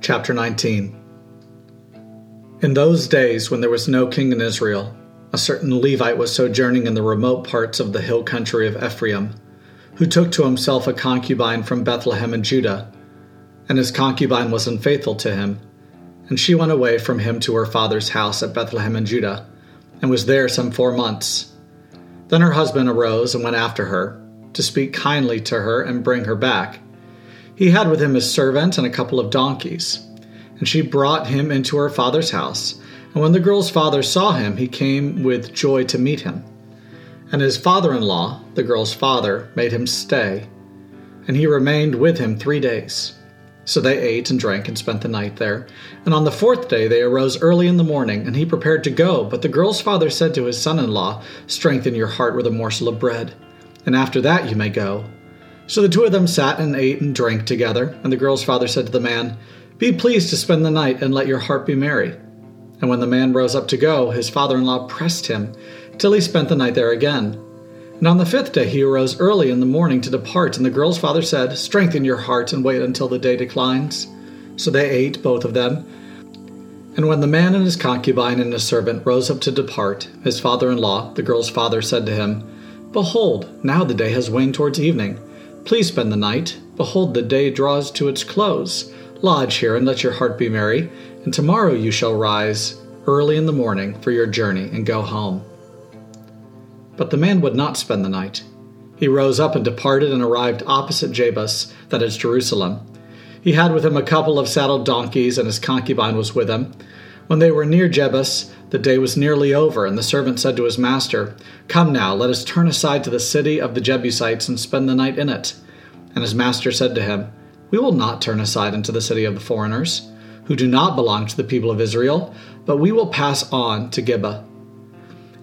Chapter 19 In those days, when there was no king in Israel, a certain Levite was sojourning in the remote parts of the hill country of Ephraim, who took to himself a concubine from Bethlehem in Judah. And his concubine was unfaithful to him, and she went away from him to her father's house at Bethlehem in Judah, and was there some four months. Then her husband arose and went after her, to speak kindly to her and bring her back. He had with him his servant and a couple of donkeys. And she brought him into her father's house. And when the girl's father saw him, he came with joy to meet him. And his father in law, the girl's father, made him stay. And he remained with him three days. So they ate and drank and spent the night there. And on the fourth day they arose early in the morning, and he prepared to go. But the girl's father said to his son in law, Strengthen your heart with a morsel of bread, and after that you may go. So the two of them sat and ate and drank together, and the girl's father said to the man, Be pleased to spend the night, and let your heart be merry. And when the man rose up to go, his father in law pressed him, till he spent the night there again. And on the fifth day he arose early in the morning to depart, and the girl's father said, Strengthen your heart, and wait until the day declines. So they ate, both of them. And when the man and his concubine and his servant rose up to depart, his father in law, the girl's father, said to him, Behold, now the day has waned towards evening Please spend the night. Behold, the day draws to its close. Lodge here and let your heart be merry, and tomorrow you shall rise early in the morning for your journey and go home. But the man would not spend the night. He rose up and departed and arrived opposite Jebus, that is Jerusalem. He had with him a couple of saddled donkeys, and his concubine was with him. When they were near Jebus, the day was nearly over, and the servant said to his master, Come now, let us turn aside to the city of the Jebusites and spend the night in it. And his master said to him, We will not turn aside into the city of the foreigners, who do not belong to the people of Israel, but we will pass on to Gibeah.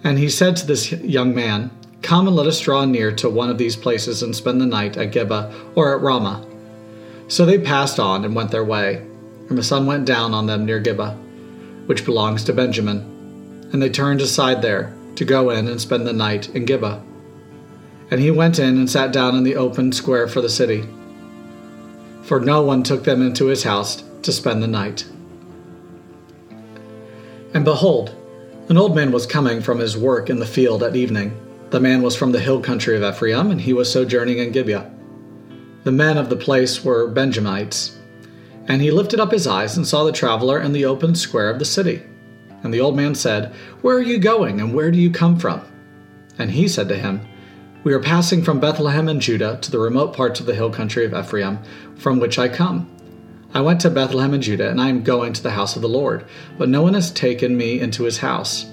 And he said to this young man, Come and let us draw near to one of these places and spend the night at Gibeah or at Ramah. So they passed on and went their way, and the sun went down on them near Gibeah which belongs to Benjamin. And they turned aside there to go in and spend the night in Gibeah. And he went in and sat down in the open square for the city. For no one took them into his house to spend the night. And behold, an old man was coming from his work in the field at evening. The man was from the hill country of Ephraim, and he was sojourning in Gibeah. The men of the place were Benjamites and he lifted up his eyes and saw the traveler in the open square of the city. And the old man said, Where are you going, and where do you come from? And he said to him, We are passing from Bethlehem in Judah to the remote parts of the hill country of Ephraim, from which I come. I went to Bethlehem in Judah, and I am going to the house of the Lord, but no one has taken me into his house.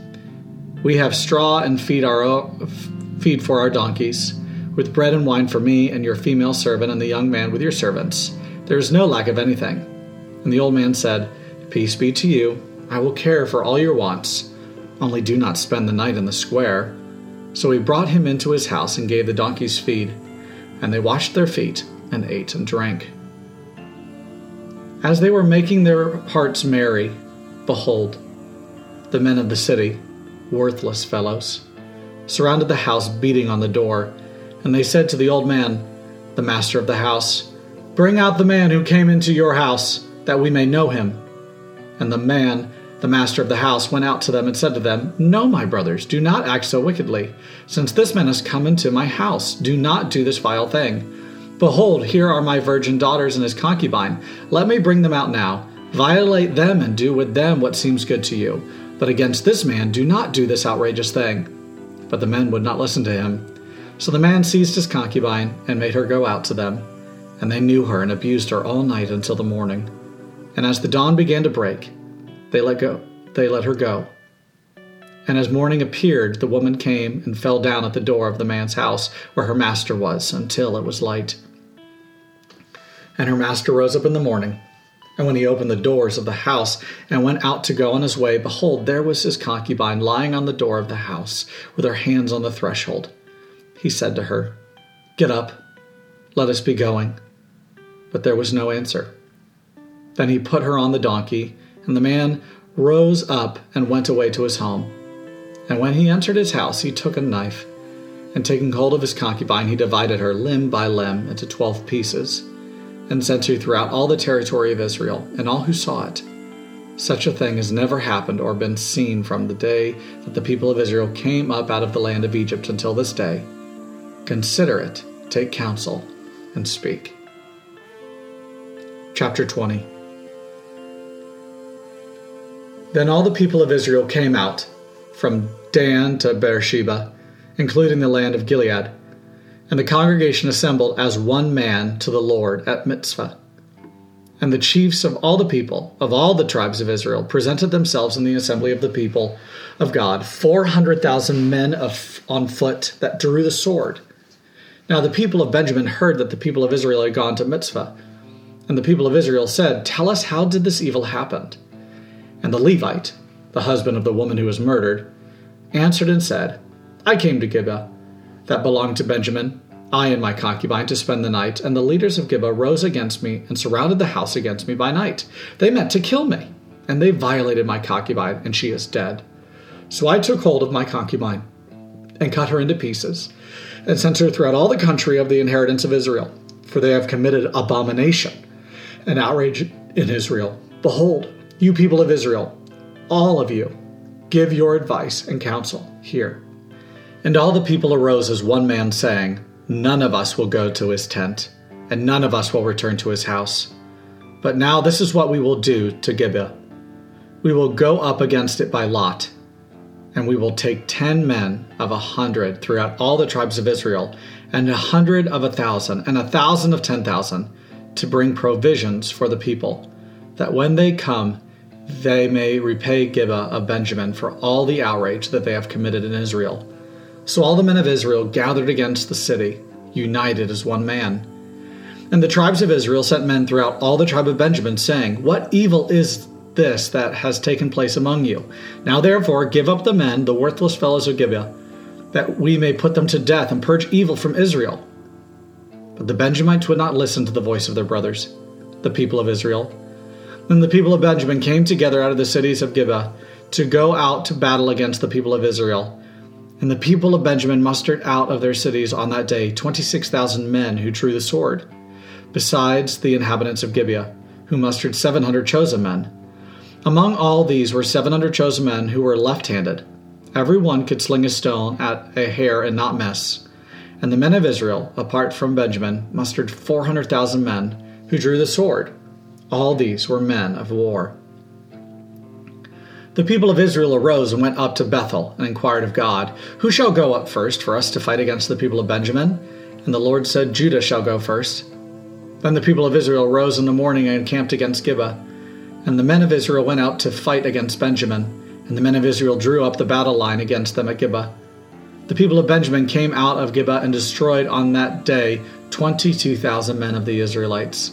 We have straw and feed our feed for our donkeys, with bread and wine for me and your female servant and the young man with your servants. There is no lack of anything. And the old man said, Peace be to you. I will care for all your wants. Only do not spend the night in the square. So he brought him into his house and gave the donkeys feed. And they washed their feet and ate and drank. As they were making their hearts merry, behold, the men of the city, worthless fellows, surrounded the house, beating on the door. And they said to the old man, the master of the house, Bring out the man who came into your house, that we may know him. And the man, the master of the house, went out to them and said to them, No, my brothers, do not act so wickedly. Since this man has come into my house, do not do this vile thing. Behold, here are my virgin daughters and his concubine. Let me bring them out now. Violate them and do with them what seems good to you. But against this man, do not do this outrageous thing. But the men would not listen to him. So the man seized his concubine and made her go out to them and they knew her and abused her all night until the morning. And as the dawn began to break, they let go they let her go. And as morning appeared, the woman came and fell down at the door of the man's house where her master was until it was light. And her master rose up in the morning, and when he opened the doors of the house and went out to go on his way, behold, there was his concubine lying on the door of the house with her hands on the threshold. He said to her, Get up, let us be going but there was no answer. Then he put her on the donkey, and the man rose up and went away to his home. And when he entered his house, he took a knife, and taking hold of his concubine, he divided her limb by limb into twelve pieces. and sent her throughout all the territory of Israel, and all who saw it. Such a thing has never happened or been seen from the day that the people of Israel came up out of the land of Egypt until this day. Consider it, take counsel, and speak. Chapter 20 Then all the people of Israel came out, from Dan to Beersheba, including the land of Gilead and the congregation assembled as one man to the Lord at Mizpah. And the chiefs of all the people, of all the tribes of Israel, presented themselves in the assembly of the people of God, 400,000 men of, on foot that drew the sword. Now the people of Benjamin heard that the people of Israel had gone to Mizpah. And the people of Israel said, Tell us, how did this evil happen? And the Levite, the husband of the woman who was murdered, answered and said, I came to Gibeah that belonged to Benjamin, I and my concubine, to spend the night, and the leaders of Gibeah rose against me and surrounded the house against me by night. They meant to kill me, and they violated my concubine, and she is dead. So I took hold of my concubine and cut her into pieces, and sent her throughout all the country of the inheritance of Israel, for they have committed abomination and outrage in Israel. Behold, you people of Israel, all of you, give your advice and counsel here. And all the people arose as one man, saying, None of us will go to his tent, and none of us will return to his house. But now this is what we will do to Gibeah. We will go up against it by lot, and we will take ten men of a hundred throughout all the tribes of Israel, and a hundred of a thousand, and a thousand of ten thousand, to bring provisions for the people, that when they come, they may repay Gibeah of Benjamin for all the outrage that they have committed in Israel so all the men of Israel gathered against the city, united as one man. And the tribes of Israel sent men throughout all the tribe of Benjamin, saying, What evil is this that has taken place among you? Now therefore give up the men, the worthless fellows of Gibeah, that we may put them to death and purge evil from Israel. But the Benjamites would not listen to the voice of their brothers, the people of Israel. Then the people of Benjamin came together out of the cities of Gibeah to go out to battle against the people of Israel. And the people of Benjamin mustered out of their cities on that day 26,000 men who drew the sword, besides the inhabitants of Gibeah, who mustered 700 chosen men. Among all these were 700 chosen men who were left handed. Every one could sling a stone at a hair and not miss. And the men of Israel, apart from Benjamin, mustered 400,000 men who drew the sword. All these were men of war. The people of Israel arose and went up to Bethel and inquired of God, Who shall go up first for us to fight against the people of Benjamin? And the Lord said, Judah shall go first. Then the people of Israel rose in the morning and encamped against Gibeah. And the men of Israel went out to fight against Benjamin. And the men of Israel drew up the battle line against them at Gibeah. The people of Benjamin came out of Gibeah and destroyed on that day 22,000 men of the Israelites.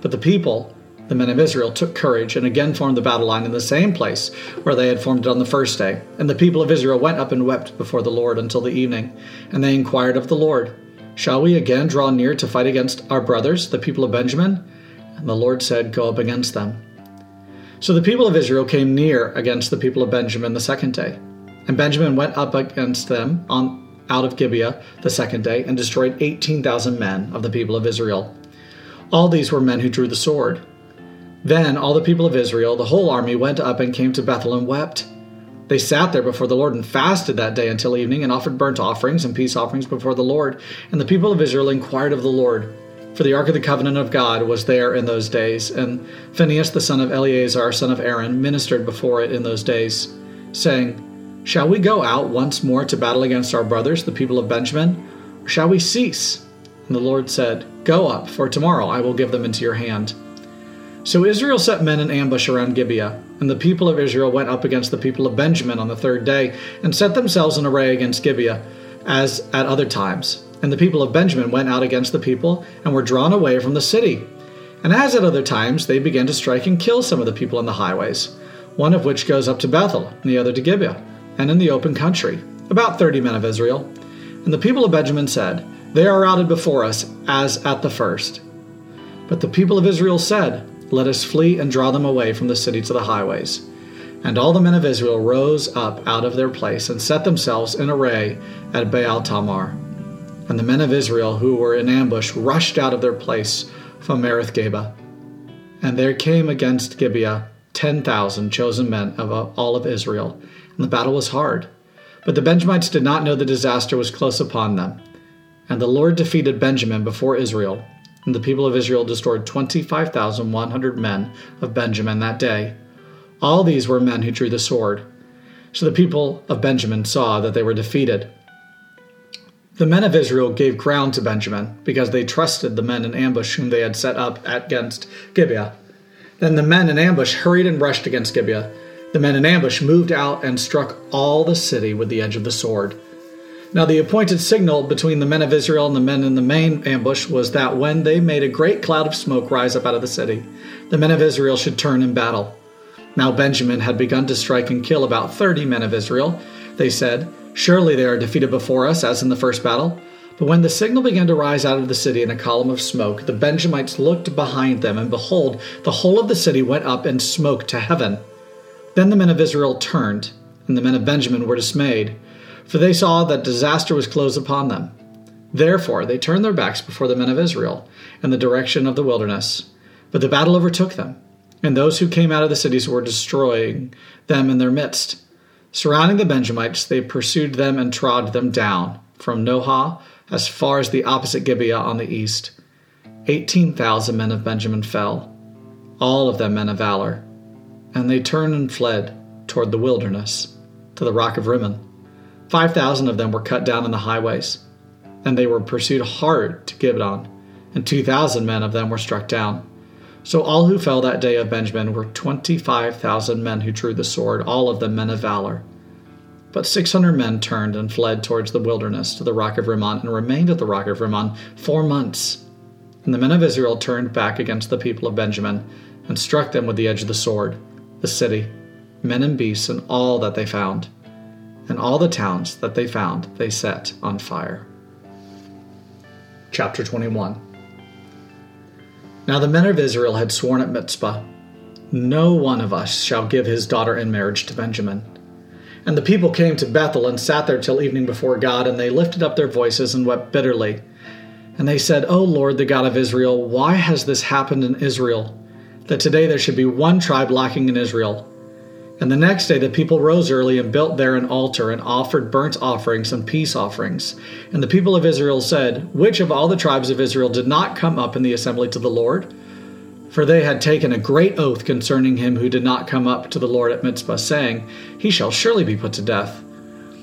But the people the men of Israel took courage and again formed the battle line in the same place where they had formed it on the first day. And the people of Israel went up and wept before the Lord until the evening. And they inquired of the Lord, Shall we again draw near to fight against our brothers, the people of Benjamin? And the Lord said, Go up against them. So the people of Israel came near against the people of Benjamin the second day. And Benjamin went up against them on, out of Gibeah the second day and destroyed 18,000 men of the people of Israel. All these were men who drew the sword. Then all the people of Israel, the whole army, went up and came to Bethel and wept. They sat there before the Lord and fasted that day until evening and offered burnt offerings and peace offerings before the Lord. And the people of Israel inquired of the Lord. For the ark of the covenant of God was there in those days, and Phinehas the son of Eleazar, son of Aaron, ministered before it in those days, saying, Shall we go out once more to battle against our brothers, the people of Benjamin? Or shall we cease? And the Lord said, Go up, for tomorrow I will give them into your hand. So Israel set men in ambush around Gibeah, and the people of Israel went up against the people of Benjamin on the third day, and set themselves in array against Gibeah, as at other times. And the people of Benjamin went out against the people, and were drawn away from the city. And as at other times, they began to strike and kill some of the people on the highways, one of which goes up to Bethel, and the other to Gibeah, and in the open country, about thirty men of Israel. And the people of Benjamin said, They are routed before us, as at the first. But the people of Israel said, let us flee and draw them away from the city to the highways. And all the men of Israel rose up out of their place and set themselves in array at Baal Tamar. And the men of Israel who were in ambush rushed out of their place from Marith And there came against Gibeah ten thousand chosen men of all of Israel, and the battle was hard. But the Benjamites did not know the disaster was close upon them. And the Lord defeated Benjamin before Israel, and the people of Israel destroyed 25,100 men of Benjamin that day. All these were men who drew the sword. So the people of Benjamin saw that they were defeated. The men of Israel gave ground to Benjamin, because they trusted the men in ambush whom they had set up against Gibeah. Then the men in ambush hurried and rushed against Gibeah. The men in ambush moved out and struck all the city with the edge of the sword. Now, the appointed signal between the men of Israel and the men in the main ambush was that when they made a great cloud of smoke rise up out of the city, the men of Israel should turn in battle. Now, Benjamin had begun to strike and kill about thirty men of Israel. They said, Surely they are defeated before us, as in the first battle. But when the signal began to rise out of the city in a column of smoke, the Benjamites looked behind them, and behold, the whole of the city went up in smoke to heaven. Then the men of Israel turned, and the men of Benjamin were dismayed, for they saw that disaster was close upon them. Therefore they turned their backs before the men of Israel in the direction of the wilderness. But the battle overtook them, and those who came out of the cities were destroying them in their midst. Surrounding the Benjamites, they pursued them and trod them down from Nohah as far as the opposite Gibeah on the east. Eighteen thousand men of Benjamin fell, all of them men of valor, and they turned and fled toward the wilderness, to the rock of Rimmon. Five thousand of them were cut down in the highways, and they were pursued hard to Gibeon, and two thousand men of them were struck down. So all who fell that day of Benjamin were twenty five thousand men who drew the sword, all of them men of valor. But 600 men turned and fled towards the wilderness to the rock of Rimmon and remained at the rock of Rimmon four months. And the men of Israel turned back against the people of Benjamin and struck them with the edge of the sword, the city, men and beasts, and all that they found. And all the towns that they found they set on fire. Chapter 21 Now the men of Israel had sworn at Mizpah, No one of us shall give his daughter in marriage to Benjamin. And the people came to Bethel and sat there till evening before God, and they lifted up their voices and wept bitterly. And they said, O Lord, the God of Israel, why has this happened in Israel? That today there should be one tribe lacking in Israel. And the next day the people rose early and built there an altar and offered burnt offerings and peace offerings. And the people of Israel said, Which of all the tribes of Israel did not come up in the assembly to the Lord? For they had taken a great oath concerning him who did not come up to the Lord at Mizpah, saying, He shall surely be put to death.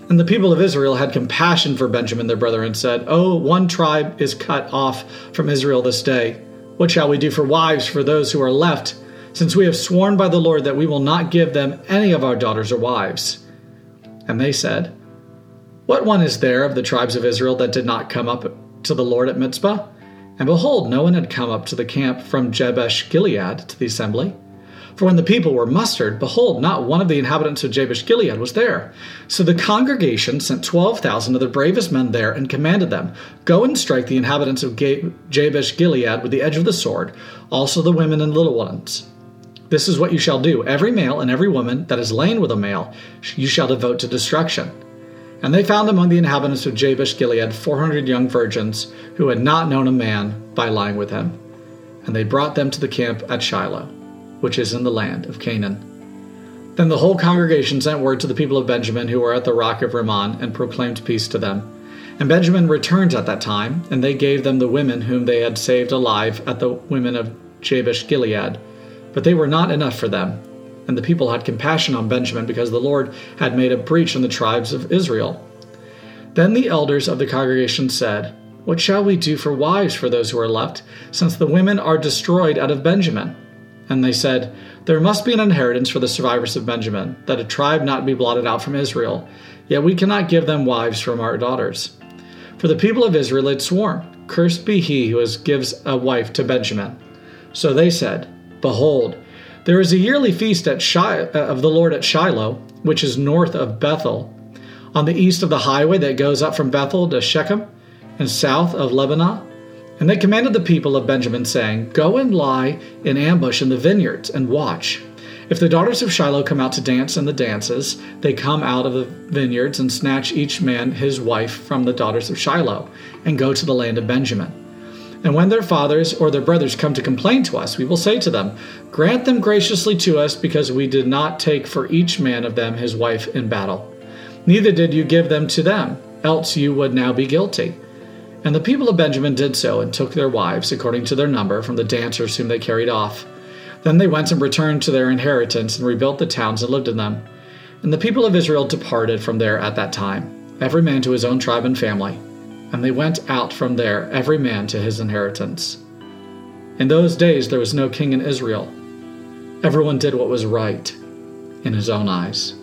And the people of Israel had compassion for Benjamin their brother, and said, Oh, one tribe is cut off from Israel this day. What shall we do for wives for those who are left, since we have sworn by the Lord that we will not give them any of our daughters or wives? And they said, What one is there of the tribes of Israel that did not come up to the Lord at Mizpah? And behold, no one had come up to the camp from Jabesh Gilead to the assembly. For when the people were mustered, behold, not one of the inhabitants of Jabesh Gilead was there. So the congregation sent twelve thousand of the bravest men there and commanded them, Go and strike the inhabitants of Jabesh Gilead with the edge of the sword, also the women and little ones. This is what you shall do. Every male and every woman that is lain with a male you shall devote to destruction. And they found among the inhabitants of Jabesh Gilead four hundred young virgins who had not known a man by lying with him. And they brought them to the camp at Shiloh, which is in the land of Canaan. Then the whole congregation sent word to the people of Benjamin who were at the rock of Rimmon and proclaimed peace to them. And Benjamin returned at that time, and they gave them the women whom they had saved alive at the women of Jabesh Gilead. But they were not enough for them, and the people had compassion on Benjamin because the Lord had made a breach in the tribes of Israel. Then the elders of the congregation said, What shall we do for wives for those who are left, since the women are destroyed out of Benjamin? And they said, There must be an inheritance for the survivors of Benjamin, that a tribe not be blotted out from Israel. Yet we cannot give them wives from our daughters. For the people of Israel had sworn, Cursed be he who gives a wife to Benjamin. So they said, Behold, there is a yearly feast at uh, of the Lord at Shiloh, which is north of Bethel, on the east of the highway that goes up from Bethel to Shechem, and south of Lebonah. And they commanded the people of Benjamin, saying, Go and lie in ambush in the vineyards and watch. If the daughters of Shiloh come out to dance in the dances, they come out of the vineyards and snatch each man his wife from the daughters of Shiloh, and go to the land of Benjamin. And when their fathers or their brothers come to complain to us, we will say to them, Grant them graciously to us, because we did not take for each man of them his wife in battle. Neither did you give them to them, else you would now be guilty. And the people of Benjamin did so, and took their wives, according to their number, from the dancers whom they carried off. Then they went and returned to their inheritance, and rebuilt the towns and lived in them. And the people of Israel departed from there at that time, every man to his own tribe and family and they went out from there, every man to his inheritance. In those days there was no king in Israel. Everyone did what was right in his own eyes.